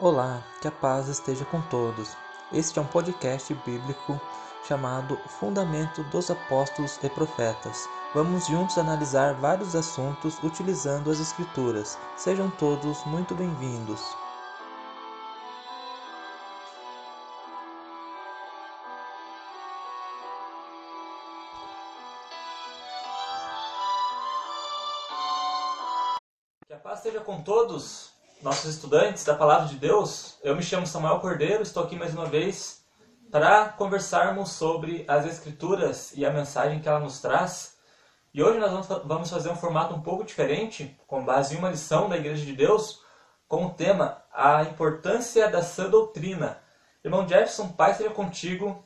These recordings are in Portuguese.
Olá, que a paz esteja com todos. Este é um podcast bíblico chamado Fundamento dos Apóstolos e Profetas. Vamos juntos analisar vários assuntos utilizando as Escrituras. Sejam todos muito bem-vindos. Que a paz esteja com todos nossos estudantes da Palavra de Deus. Eu me chamo Samuel Cordeiro, estou aqui mais uma vez para conversarmos sobre as Escrituras e a mensagem que ela nos traz. E hoje nós vamos fazer um formato um pouco diferente, com base em uma lição da Igreja de Deus, com o tema A Importância da Sã Doutrina. Irmão Jefferson, Pai seja contigo.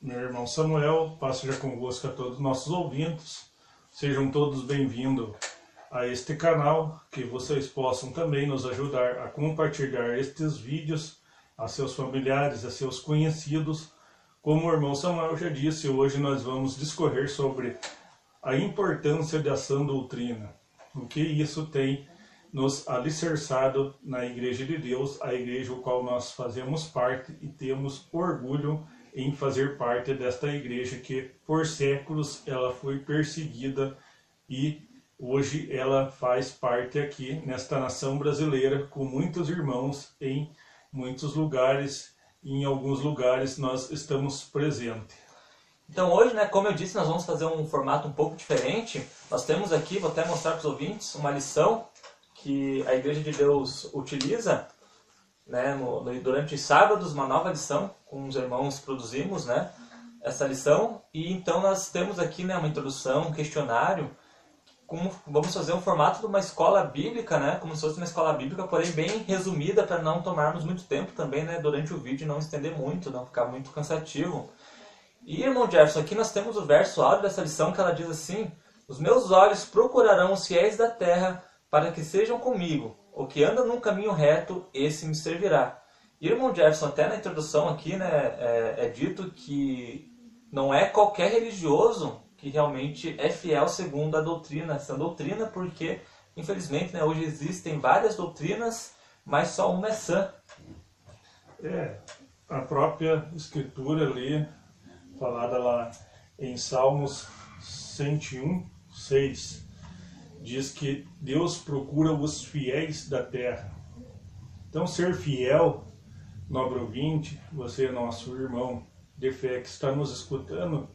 Meu irmão Samuel, paz seja convosco a todos os nossos ouvintes. Sejam todos bem-vindos a este canal, que vocês possam também nos ajudar a compartilhar estes vídeos a seus familiares, a seus conhecidos. Como o irmão Samuel já disse, hoje nós vamos discorrer sobre a importância da sã doutrina, o que isso tem nos alicerçado na Igreja de Deus, a igreja o qual nós fazemos parte e temos orgulho em fazer parte desta igreja que por séculos ela foi perseguida e Hoje ela faz parte aqui nesta nação brasileira com muitos irmãos em muitos lugares. Em alguns lugares nós estamos presentes. Então hoje, né, como eu disse, nós vamos fazer um formato um pouco diferente. Nós temos aqui, vou até mostrar para os ouvintes, uma lição que a Igreja de Deus utiliza né, no, durante os sábados, uma nova lição, com os irmãos produzimos né, essa lição. E então nós temos aqui né, uma introdução, um questionário, como vamos fazer um formato de uma escola bíblica, né? Como se fosse uma escola bíblica, porém bem resumida para não tomarmos muito tempo também, né? Durante o vídeo não estender muito, não ficar muito cansativo. E irmão Jefferson, aqui nós temos o verso áudio dessa lição que ela diz assim: Os meus olhos procurarão os fiéis da terra para que sejam comigo. O que anda num caminho reto, esse me servirá. Irmão Jefferson, até na introdução aqui, né, é, é dito que não é qualquer religioso que realmente é fiel segundo a doutrina, essa doutrina, porque infelizmente né, hoje existem várias doutrinas, mas só uma é sã. É, a própria escritura ali, falada lá em Salmos 101, 6, diz que Deus procura os fiéis da terra. Então, ser fiel, nobre ouvinte, você, nosso irmão de fé que está nos escutando,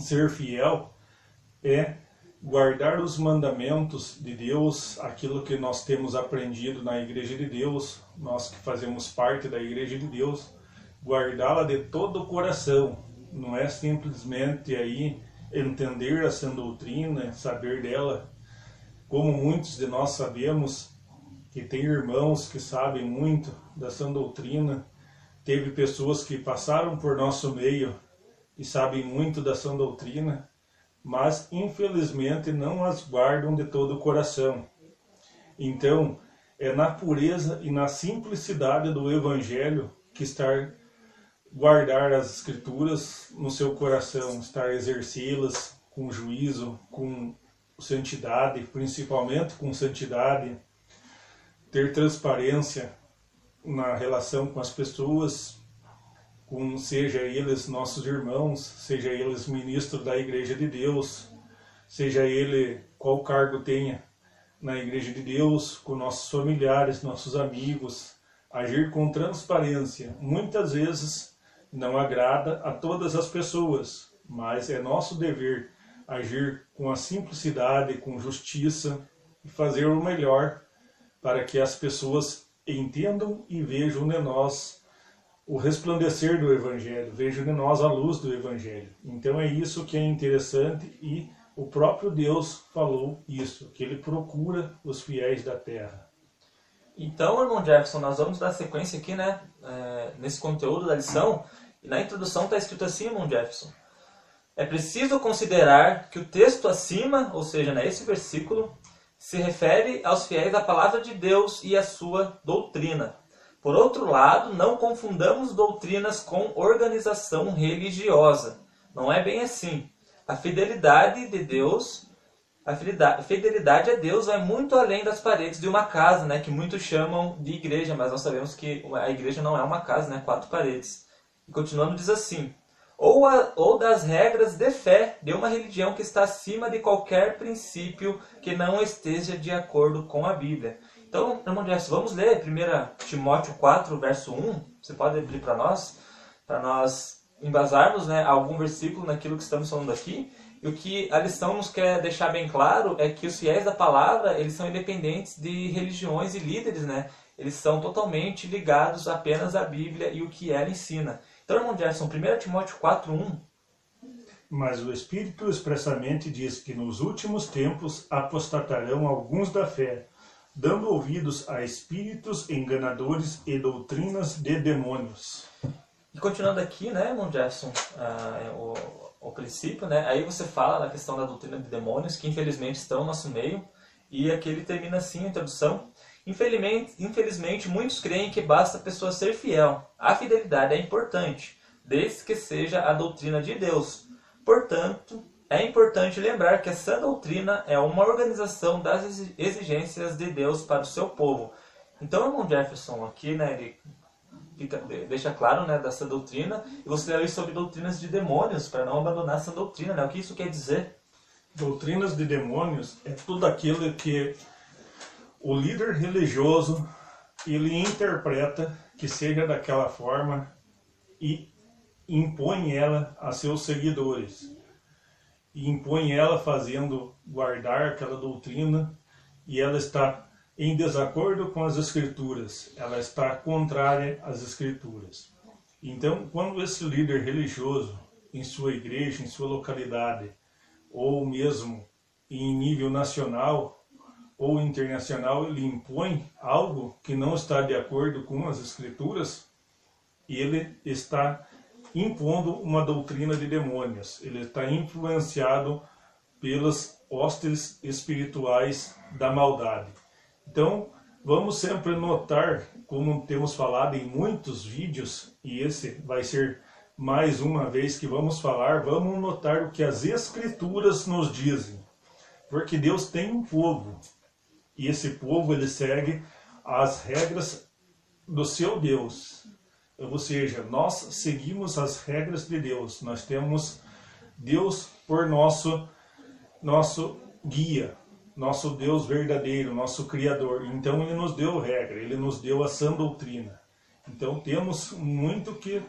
ser fiel é guardar os mandamentos de Deus, aquilo que nós temos aprendido na Igreja de Deus, nós que fazemos parte da Igreja de Deus, guardá-la de todo o coração. Não é simplesmente aí entender a sã doutrina, saber dela, como muitos de nós sabemos, que tem irmãos que sabem muito sã doutrina, teve pessoas que passaram por nosso meio e sabem muito da sã doutrina, mas infelizmente não as guardam de todo o coração. Então, é na pureza e na simplicidade do Evangelho que está guardar as Escrituras no seu coração, estar exercê-las com juízo, com santidade, principalmente com santidade, ter transparência na relação com as pessoas, com seja eles nossos irmãos, seja eles ministros da Igreja de Deus, seja ele qual cargo tenha na Igreja de Deus, com nossos familiares, nossos amigos, agir com transparência. Muitas vezes não agrada a todas as pessoas, mas é nosso dever agir com a simplicidade, com justiça e fazer o melhor para que as pessoas entendam e vejam em nós o resplandecer do Evangelho, vejo em nós a luz do Evangelho. Então é isso que é interessante e o próprio Deus falou isso, que ele procura os fiéis da terra. Então, irmão Jefferson, nós vamos dar sequência aqui, né, é, nesse conteúdo da lição. E na introdução está escrito assim, irmão Jefferson. É preciso considerar que o texto acima, ou seja, nesse versículo, se refere aos fiéis da palavra de Deus e à sua doutrina. Por outro lado, não confundamos doutrinas com organização religiosa. Não é bem assim. A fidelidade de Deus A fidelidade a Deus vai muito além das paredes de uma casa, né, que muitos chamam de igreja, mas nós sabemos que a igreja não é uma casa, né, quatro paredes. E continuando diz assim: ou, a, ou das regras de fé de uma religião que está acima de qualquer princípio que não esteja de acordo com a Bíblia. Então, irmão Jefferson, vamos ler 1 Timóteo 4, verso 1. Você pode abrir para nós? Para nós embasarmos né, algum versículo naquilo que estamos falando aqui. E o que a lição nos quer deixar bem claro é que os fiéis da palavra, eles são independentes de religiões e líderes, né? Eles são totalmente ligados apenas à Bíblia e o que ela ensina. Então, irmão Gerson, 1 Timóteo 4.1 Mas o Espírito expressamente diz que nos últimos tempos apostatarão alguns da fé, dando ouvidos a espíritos enganadores e doutrinas de demônios. E continuando aqui, né, irmão uh, o o princípio, né? Aí você fala na questão da doutrina de demônios, que infelizmente estão no nosso meio, e aqui ele termina assim a introdução. Infelizmente, infelizmente, muitos creem que basta a pessoa ser fiel. A fidelidade é importante, desde que seja a doutrina de Deus. Portanto, é importante lembrar que essa doutrina é uma organização das exigências de Deus para o seu povo. Então, irmão Jefferson, aqui, né, ele fica, deixa claro né, dessa doutrina. E você leu sobre doutrinas de demônios, para não abandonar essa doutrina. Né? O que isso quer dizer? Doutrinas de demônios é tudo aquilo que o líder religioso ele interpreta que seja daquela forma e impõe ela a seus seguidores. E impõe ela fazendo guardar aquela doutrina e ela está em desacordo com as Escrituras, ela está contrária às Escrituras. Então, quando esse líder religioso, em sua igreja, em sua localidade, ou mesmo em nível nacional ou internacional, ele impõe algo que não está de acordo com as Escrituras, ele está impondo uma doutrina de demônios, ele está influenciado pelas hostes espirituais da maldade. Então, vamos sempre notar, como temos falado em muitos vídeos, e esse vai ser mais uma vez que vamos falar, vamos notar o que as Escrituras nos dizem. Porque Deus tem um povo, e esse povo ele segue as regras do seu Deus. Ou seja, nós seguimos as regras de Deus. Nós temos Deus por nosso nosso guia, nosso Deus verdadeiro, nosso Criador. Então ele nos deu regra, ele nos deu a sã doutrina. Então temos muito que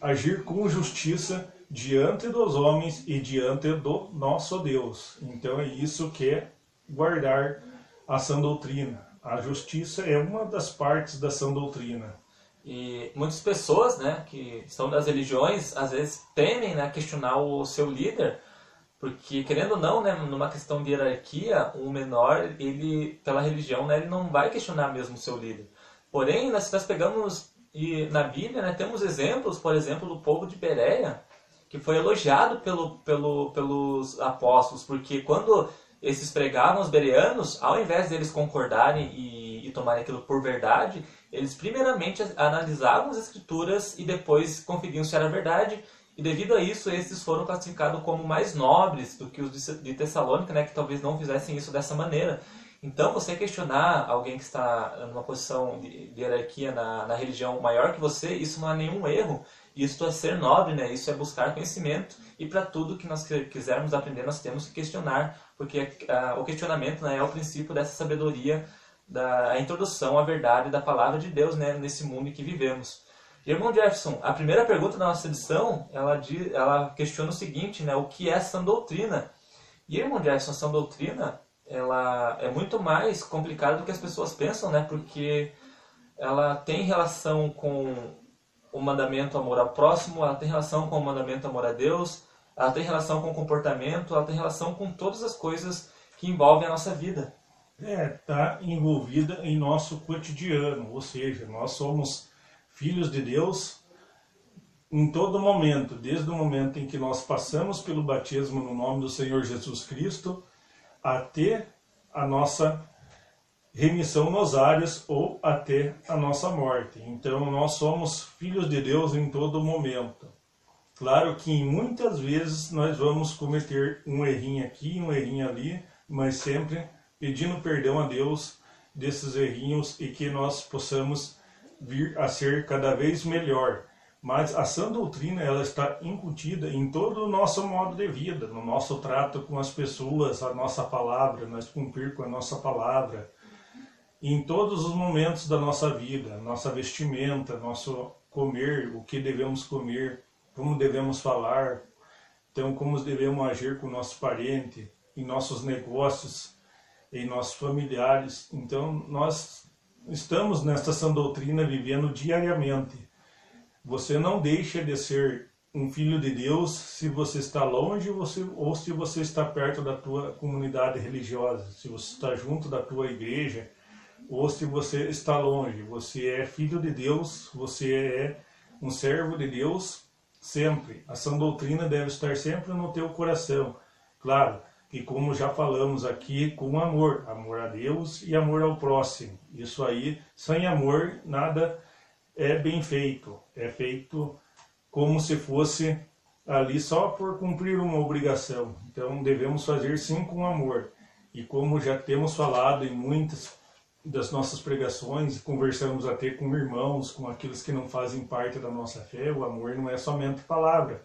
agir com justiça diante dos homens e diante do nosso Deus. Então é isso que é guardar a sã doutrina. A justiça é uma das partes da sã doutrina. E muitas pessoas, né, que são das religiões, às vezes temem, né, questionar o seu líder, porque, querendo ou não, né, numa questão de hierarquia, o menor, ele, pela religião, né, ele não vai questionar mesmo o seu líder. Porém, nós, nós pegamos, e na Bíblia, né, temos exemplos, por exemplo, do povo de Bereia, que foi elogiado pelo, pelo, pelos apóstolos, porque quando esses pregavam os bereanos, ao invés deles concordarem e, e tomarem aquilo por verdade, eles primeiramente analisavam as escrituras e depois conferiam se era verdade e devido a isso, esses foram classificados como mais nobres do que os de Tessalônica, né, que talvez não fizessem isso dessa maneira. Então, você questionar alguém que está numa posição de, de hierarquia na, na, religião maior que você, isso não é nenhum erro. Isso é ser nobre, né? Isso é buscar conhecimento. E para tudo que nós quisermos aprender, nós temos que questionar, porque a, o questionamento né, é o princípio dessa sabedoria, da introdução à verdade da palavra de Deus né, nesse mundo em que vivemos. Irmão Jefferson, a primeira pergunta da nossa edição, ela, diz, ela questiona o seguinte, né? O que é sã doutrina? E, irmão Jefferson, sã doutrina, ela é muito mais complicada do que as pessoas pensam, né? Porque ela tem relação com o mandamento amor ao próximo, ela tem relação com o mandamento amor a Deus, ela tem relação com o comportamento, ela tem relação com todas as coisas que envolvem a nossa vida. É, está envolvida em nosso cotidiano, ou seja, nós somos filhos de Deus em todo momento, desde o momento em que nós passamos pelo batismo no nome do Senhor Jesus Cristo, até a nossa remissão nos ares ou até a nossa morte. Então nós somos filhos de Deus em todo momento. Claro que muitas vezes nós vamos cometer um errinho aqui, um errinho ali, mas sempre pedindo perdão a Deus desses errinhos e que nós possamos vir a ser cada vez melhor. Mas a sã doutrina ela está incutida em todo o nosso modo de vida, no nosso trato com as pessoas, a nossa palavra, nós cumprir com a nossa palavra, em todos os momentos da nossa vida, nossa vestimenta, nosso comer, o que devemos comer, como devemos falar, então como devemos agir com o nosso parente, em nossos negócios, em nossos familiares. Então nós estamos nesta sã doutrina vivendo diariamente. Você não deixa de ser um filho de Deus se você está longe você, ou se você está perto da tua comunidade religiosa, se você está junto da tua igreja ou se você está longe. Você é filho de Deus, você é um servo de Deus sempre. A sã doutrina deve estar sempre no teu coração. Claro, e como já falamos aqui, com amor, amor a Deus e amor ao próximo. Isso aí, sem amor, nada é bem feito. É feito como se fosse ali só por cumprir uma obrigação. Então devemos fazer sim com amor. E como já temos falado em muitas das nossas pregações, conversamos até com irmãos, com aqueles que não fazem parte da nossa fé, o amor não é somente palavra.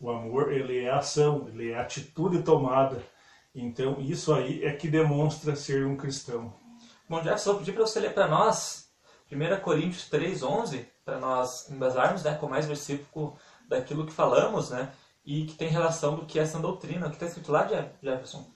O amor, ele é ação, ele é atitude tomada então, isso aí é que demonstra ser um cristão. Bom, Jefferson, vou pedir para você ler para nós 1 Coríntios 3, 11, para nós embasarmos né, com mais versículo daquilo que falamos, né, e que tem relação do que é essa doutrina. O que está escrito lá, Jefferson?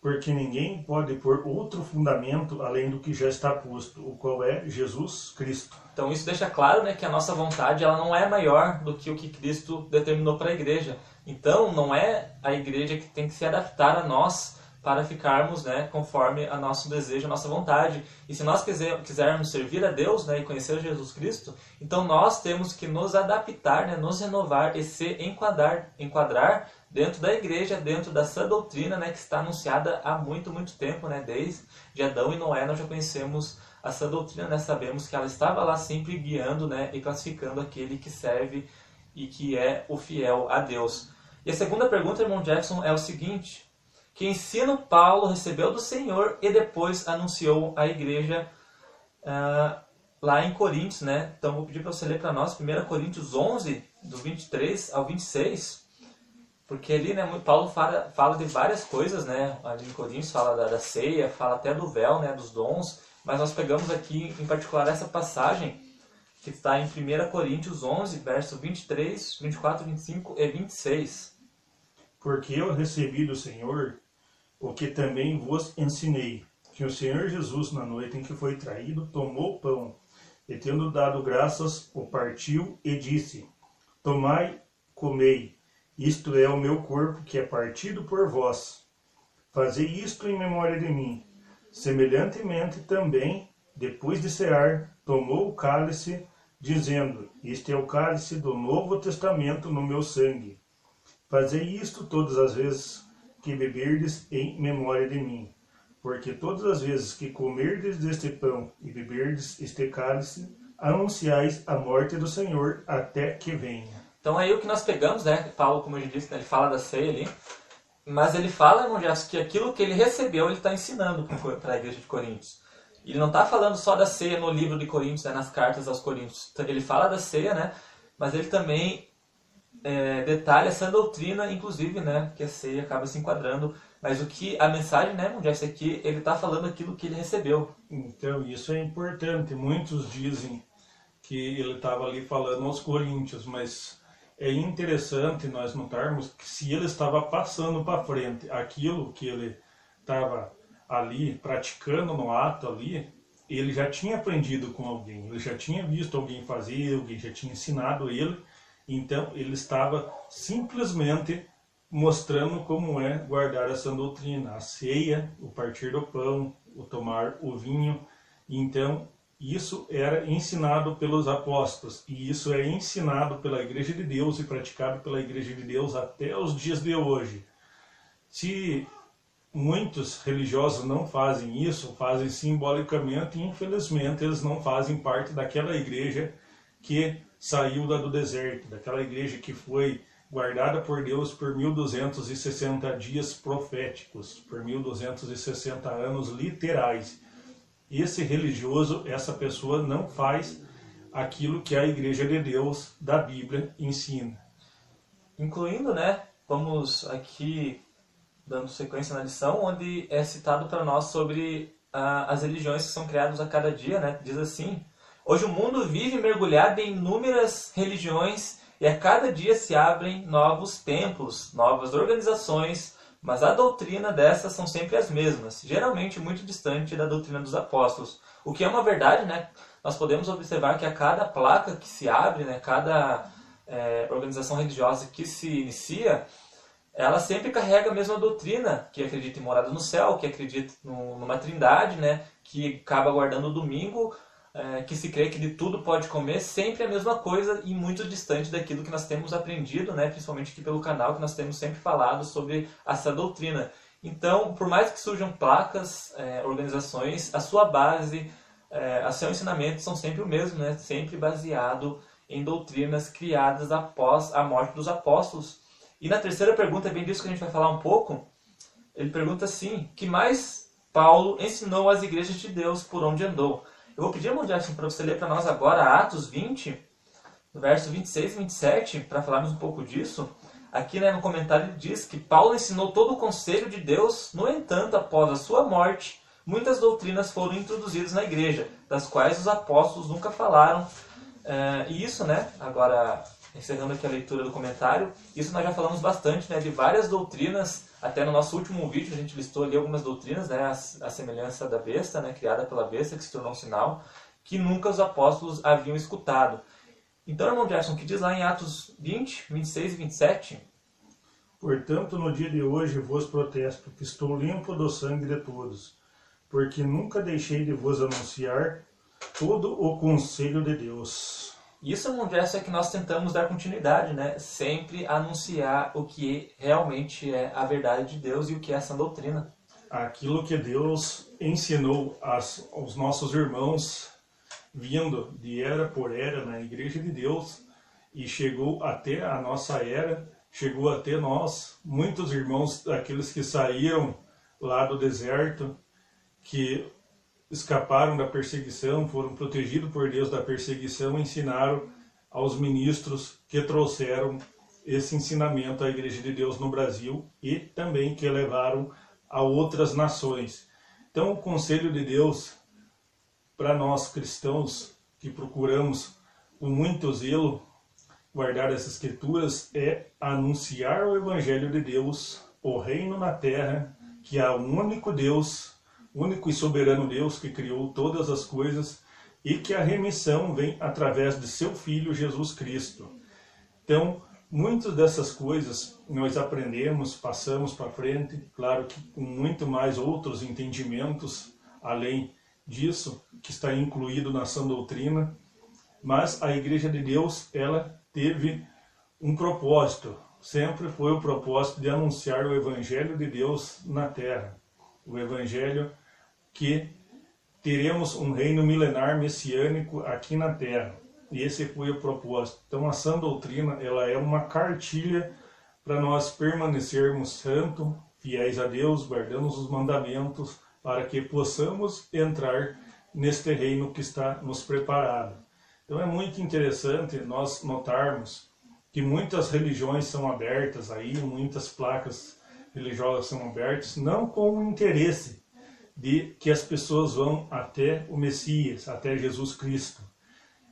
Porque ninguém pode pôr outro fundamento além do que já está posto, o qual é Jesus Cristo. Então isso deixa claro né, que a nossa vontade ela não é maior do que o que Cristo determinou para a igreja. Então, não é a igreja que tem que se adaptar a nós para ficarmos né, conforme a nosso desejo, a nossa vontade. E se nós quiser, quisermos servir a Deus né, e conhecer Jesus Cristo, então nós temos que nos adaptar, né, nos renovar e se enquadrar, enquadrar dentro da igreja, dentro dessa doutrina né, que está anunciada há muito, muito tempo, né, desde Adão e Noé nós já conhecemos essa doutrina, né, sabemos que ela estava lá sempre guiando né, e classificando aquele que serve e que é o fiel a Deus. E a segunda pergunta, irmão Jefferson, é o seguinte: que ensino Paulo recebeu do Senhor e depois anunciou à igreja uh, lá em Coríntios, né? Então vou pedir para você ler para nós 1 Coríntios 11, do 23 ao 26, porque ali, né, Paulo fala, fala de várias coisas, né? Ali em Coríntios fala da, da ceia, fala até do véu, né, dos dons, mas nós pegamos aqui em particular essa passagem que está em 1 Coríntios 11, verso 23, 24, 25 e 26 porque eu recebi do Senhor o que também vos ensinei, que o Senhor Jesus, na noite em que foi traído, tomou o pão, e tendo dado graças, o partiu e disse: Tomai, comei, isto é o meu corpo que é partido por vós. Fazei isto em memória de mim. Semelhantemente também, depois de cear, tomou o cálice, dizendo: Este é o cálice do Novo Testamento no meu sangue. Fazei isto todas as vezes que beberdes em memória de mim. Porque todas as vezes que comerdes deste pão e beberdes este cálice, anunciais a morte do Senhor até que venha. Então aí o que nós pegamos, né? Paulo, como eu disse, né, ele fala da ceia ali, mas ele fala, irmão Gerson, que aquilo que ele recebeu, ele está ensinando para a igreja de Coríntios. Ele não está falando só da ceia no livro de Coríntios, né, nas cartas aos Coríntios. Ele fala da ceia, né? Mas ele também é, detalha essa doutrina, inclusive, né, que a ceia acaba se enquadrando. Mas o que a mensagem, né, Mundial, que ele está falando aquilo que ele recebeu. Então, isso é importante. Muitos dizem que ele estava ali falando aos coríntios, mas é interessante nós notarmos que se ele estava passando para frente aquilo que ele estava ali praticando no ato ali, ele já tinha aprendido com alguém, ele já tinha visto alguém fazer, alguém já tinha ensinado ele, então ele estava simplesmente mostrando como é guardar essa doutrina, a ceia, o partir do pão, o tomar o vinho. Então isso era ensinado pelos apóstolos e isso é ensinado pela Igreja de Deus e praticado pela Igreja de Deus até os dias de hoje. Se muitos religiosos não fazem isso, fazem simbolicamente, e infelizmente eles não fazem parte daquela igreja que saiu da do deserto, daquela igreja que foi guardada por Deus por 1260 dias proféticos, por 1260 anos literais. Esse religioso, essa pessoa não faz aquilo que a Igreja de Deus da Bíblia ensina. Incluindo, né, vamos aqui dando sequência na lição, onde é citado para nós sobre ah, as religiões que são criadas a cada dia, né? Diz assim: Hoje o mundo vive mergulhado em inúmeras religiões e a cada dia se abrem novos templos, novas organizações, mas a doutrina dessas são sempre as mesmas, geralmente muito distante da doutrina dos apóstolos. O que é uma verdade, né? Nós podemos observar que a cada placa que se abre, né, cada é, organização religiosa que se inicia, ela sempre carrega a mesma doutrina, que acredita em morada no céu, que acredita numa trindade, né, que acaba guardando o domingo é, que se crê que de tudo pode comer, sempre a mesma coisa e muito distante daquilo que nós temos aprendido, né, principalmente aqui pelo canal, que nós temos sempre falado sobre essa doutrina. Então, por mais que surjam placas, é, organizações, a sua base, é, a seu ensinamento são sempre o mesmo, né, sempre baseado em doutrinas criadas após a morte dos apóstolos. E na terceira pergunta, é bem disso que a gente vai falar um pouco, ele pergunta assim, que mais Paulo ensinou às igrejas de Deus por onde andou? Eu vou pedir, irmão Jackson, para você ler para nós agora Atos 20, verso 26 e 27, para falarmos um pouco disso. Aqui né, no comentário ele diz que Paulo ensinou todo o conselho de Deus, no entanto, após a sua morte, muitas doutrinas foram introduzidas na igreja, das quais os apóstolos nunca falaram. É, e isso, né, agora encerrando aqui a leitura do comentário, isso nós já falamos bastante, né, de várias doutrinas até no nosso último vídeo a gente listou ali algumas doutrinas, né, a, a semelhança da besta, né, criada pela besta, que se tornou um sinal, que nunca os apóstolos haviam escutado. Então, irmão Jackson, que diz lá em Atos 20, 26 e 27? Portanto, no dia de hoje vos protesto que estou limpo do sangue de todos, porque nunca deixei de vos anunciar todo o conselho de Deus. Isso, é que nós tentamos dar continuidade, né? Sempre anunciar o que realmente é a verdade de Deus e o que é essa doutrina. Aquilo que Deus ensinou as, aos nossos irmãos, vindo de era por era na Igreja de Deus, e chegou até a nossa era, chegou até nós, muitos irmãos, aqueles que saíram lá do deserto, que escaparam da perseguição, foram protegidos por Deus da perseguição, ensinaram aos ministros que trouxeram esse ensinamento à Igreja de Deus no Brasil e também que levaram a outras nações. Então, o conselho de Deus para nós cristãos que procuramos com muito zelo guardar essas escrituras é anunciar o evangelho de Deus, o reino na terra, que há um único Deus único e soberano Deus que criou todas as coisas e que a remissão vem através de seu Filho Jesus Cristo. Então, muitas dessas coisas nós aprendemos, passamos para frente, claro que com muito mais outros entendimentos além disso, que está incluído na sã doutrina, mas a Igreja de Deus, ela teve um propósito, sempre foi o propósito de anunciar o Evangelho de Deus na terra. O Evangelho que teremos um reino milenar messiânico aqui na Terra. E esse foi o propósito. Então a sã doutrina ela é uma cartilha para nós permanecermos santos, fiéis a Deus, guardamos os mandamentos, para que possamos entrar neste reino que está nos preparado. Então é muito interessante nós notarmos que muitas religiões são abertas aí, muitas placas religiosas são abertas, não com interesse de que as pessoas vão até o Messias, até Jesus Cristo.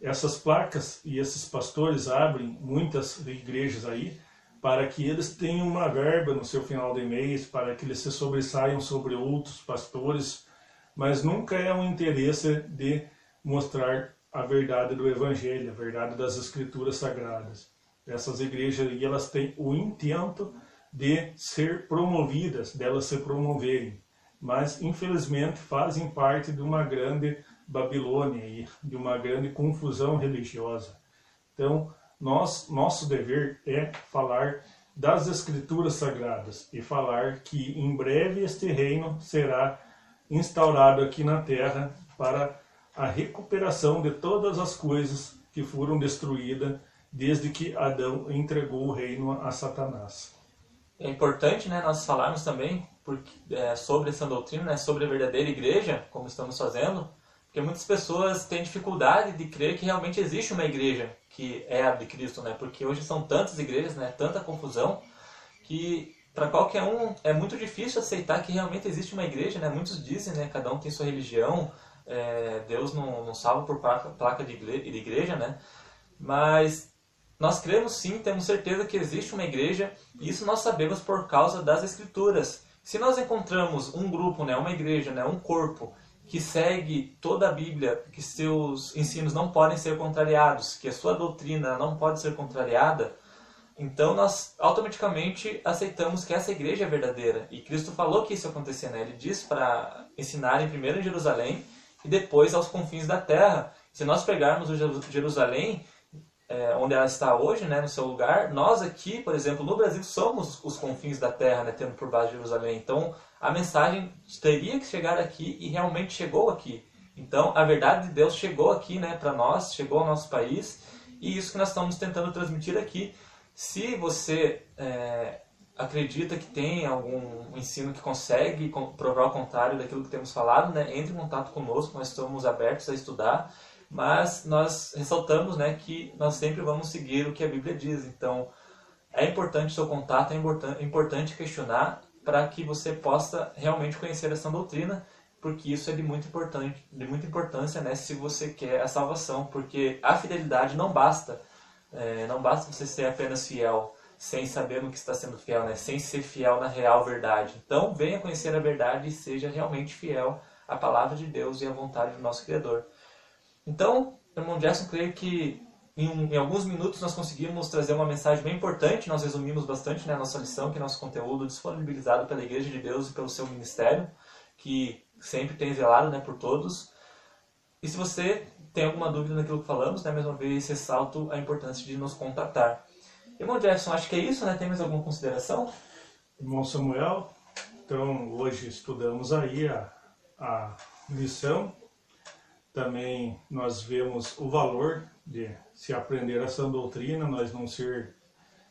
Essas placas e esses pastores abrem muitas igrejas aí para que eles tenham uma verba no seu final de mês, para que eles se sobressaiam sobre outros pastores, mas nunca é um interesse de mostrar a verdade do Evangelho, a verdade das Escrituras Sagradas. Essas igrejas aí, elas têm o intento de ser promovidas, delas se promoverem mas infelizmente fazem parte de uma grande Babilônia e de uma grande confusão religiosa. Então, nós, nosso dever é falar das Escrituras Sagradas e falar que em breve este reino será instaurado aqui na terra para a recuperação de todas as coisas que foram destruídas desde que Adão entregou o reino a Satanás. É importante né, nós falarmos também porque, é, sobre essa doutrina, né, sobre a verdadeira igreja, como estamos fazendo, porque muitas pessoas têm dificuldade de crer que realmente existe uma igreja que é a de Cristo, né? Porque hoje são tantas igrejas, né? Tanta confusão que para qualquer um é muito difícil aceitar que realmente existe uma igreja, né? Muitos dizem, né? Cada um tem sua religião, é, Deus não, não salva por placa, placa de, igreja, né? Mas nós cremos sim, temos certeza que existe uma igreja, e isso nós sabemos por causa das escrituras. Se nós encontramos um grupo, né, uma igreja, né, um corpo que segue toda a Bíblia, que seus ensinos não podem ser contrariados, que a sua doutrina não pode ser contrariada, então nós automaticamente aceitamos que essa igreja é verdadeira. E Cristo falou que isso ia acontecer, né? Ele diz para ensinarem primeiro em Jerusalém e depois aos confins da terra. Se nós pegarmos o Jerusalém, é, onde ela está hoje, né, no seu lugar, nós aqui, por exemplo, no Brasil, somos os confins da terra, né, tendo por base Jerusalém. Então, a mensagem teria que chegar aqui e realmente chegou aqui. Então, a verdade de Deus chegou aqui, né, para nós, chegou ao nosso país, e isso que nós estamos tentando transmitir aqui. Se você é, acredita que tem algum ensino que consegue provar o contrário daquilo que temos falado, né, entre em contato conosco, nós estamos abertos a estudar mas nós ressaltamos né, que nós sempre vamos seguir o que a Bíblia diz. Então, é importante o seu contato, é importante questionar para que você possa realmente conhecer essa doutrina, porque isso é de muito, importante, de muita importância né, se você quer a salvação, porque a fidelidade não basta, é, não basta você ser apenas fiel, sem saber no que está sendo fiel, né, sem ser fiel na real verdade. Então, venha conhecer a verdade e seja realmente fiel à palavra de Deus e à vontade do nosso Criador. Então, irmão Gerson, creio que em, em, alguns minutos nós conseguimos trazer uma mensagem bem importante. Nós resumimos bastante né, a nossa lição, que é nosso conteúdo disponibilizado pela Igreja de Deus e pelo seu ministério, que sempre tem zelado né, por todos. E se você tem alguma dúvida naquilo que falamos, né, mais uma vez ressalto a importância de nos contatar. Irmão Jefferson, acho que é isso, né? Tem mais alguma consideração? Irmão Samuel, então hoje estudamos aí a, a lição também nós vemos o valor de se aprender essa doutrina, nós não ser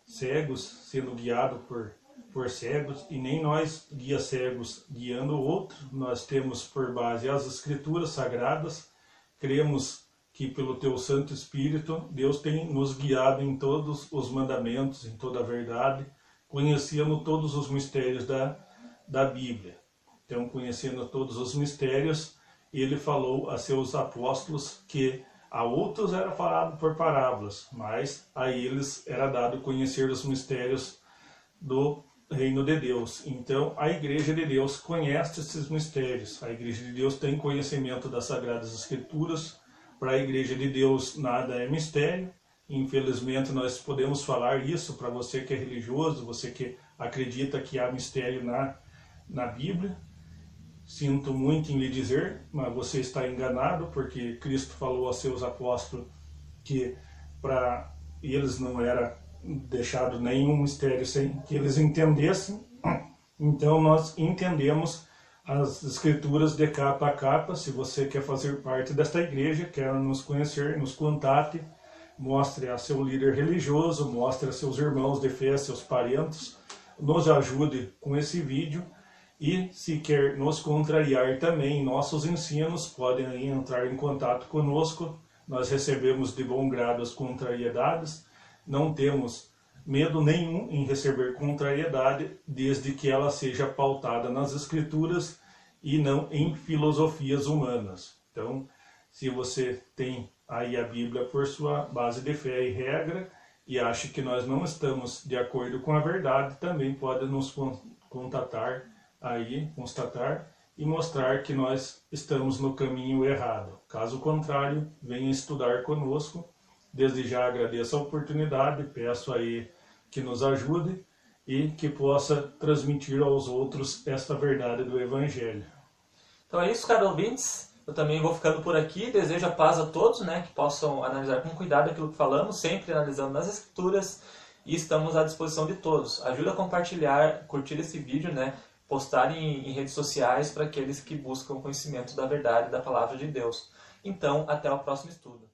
cegos, sendo guiado por, por cegos, e nem nós, guia cegos, guiando o outro. Nós temos por base as escrituras sagradas, cremos que pelo teu Santo Espírito, Deus tem nos guiado em todos os mandamentos, em toda a verdade, conhecendo todos os mistérios da, da Bíblia. Então, conhecendo todos os mistérios, ele falou a seus apóstolos que a outros era falado por parábolas, mas a eles era dado conhecer os mistérios do reino de Deus. Então, a igreja de Deus conhece esses mistérios. A igreja de Deus tem conhecimento das sagradas escrituras. Para a igreja de Deus nada é mistério. Infelizmente, nós podemos falar isso para você que é religioso, você que acredita que há mistério na, na Bíblia. Sinto muito em lhe dizer, mas você está enganado, porque Cristo falou a seus apóstolos que para eles não era deixado nenhum mistério sem que eles entendessem. Então nós entendemos as escrituras de capa a capa. Se você quer fazer parte desta igreja, quer nos conhecer, nos contate, mostre a seu líder religioso, mostre a seus irmãos de fé, seus parentes, nos ajude com esse vídeo e se quer nos contrariar também nossos ensinos, podem entrar em contato conosco. Nós recebemos de bom grado as contrariedades, não temos medo nenhum em receber contrariedade, desde que ela seja pautada nas escrituras e não em filosofias humanas. Então, se você tem aí a Bíblia por sua base de fé e regra e acha que nós não estamos de acordo com a verdade, também pode nos contatar aí constatar e mostrar que nós estamos no caminho errado. Caso contrário, venha estudar conosco. Desde já agradeço a oportunidade, peço aí que nos ajude e que possa transmitir aos outros esta verdade do Evangelho. Então é isso, caros ouvintes. Eu também vou ficando por aqui. Desejo a paz a todos, né, que possam analisar com cuidado aquilo que falamos, sempre analisando nas Escrituras. E estamos à disposição de todos. Ajuda a compartilhar, curtir esse vídeo, né? Postar em, em redes sociais para aqueles que buscam conhecimento da verdade da palavra de Deus. Então, até o próximo estudo.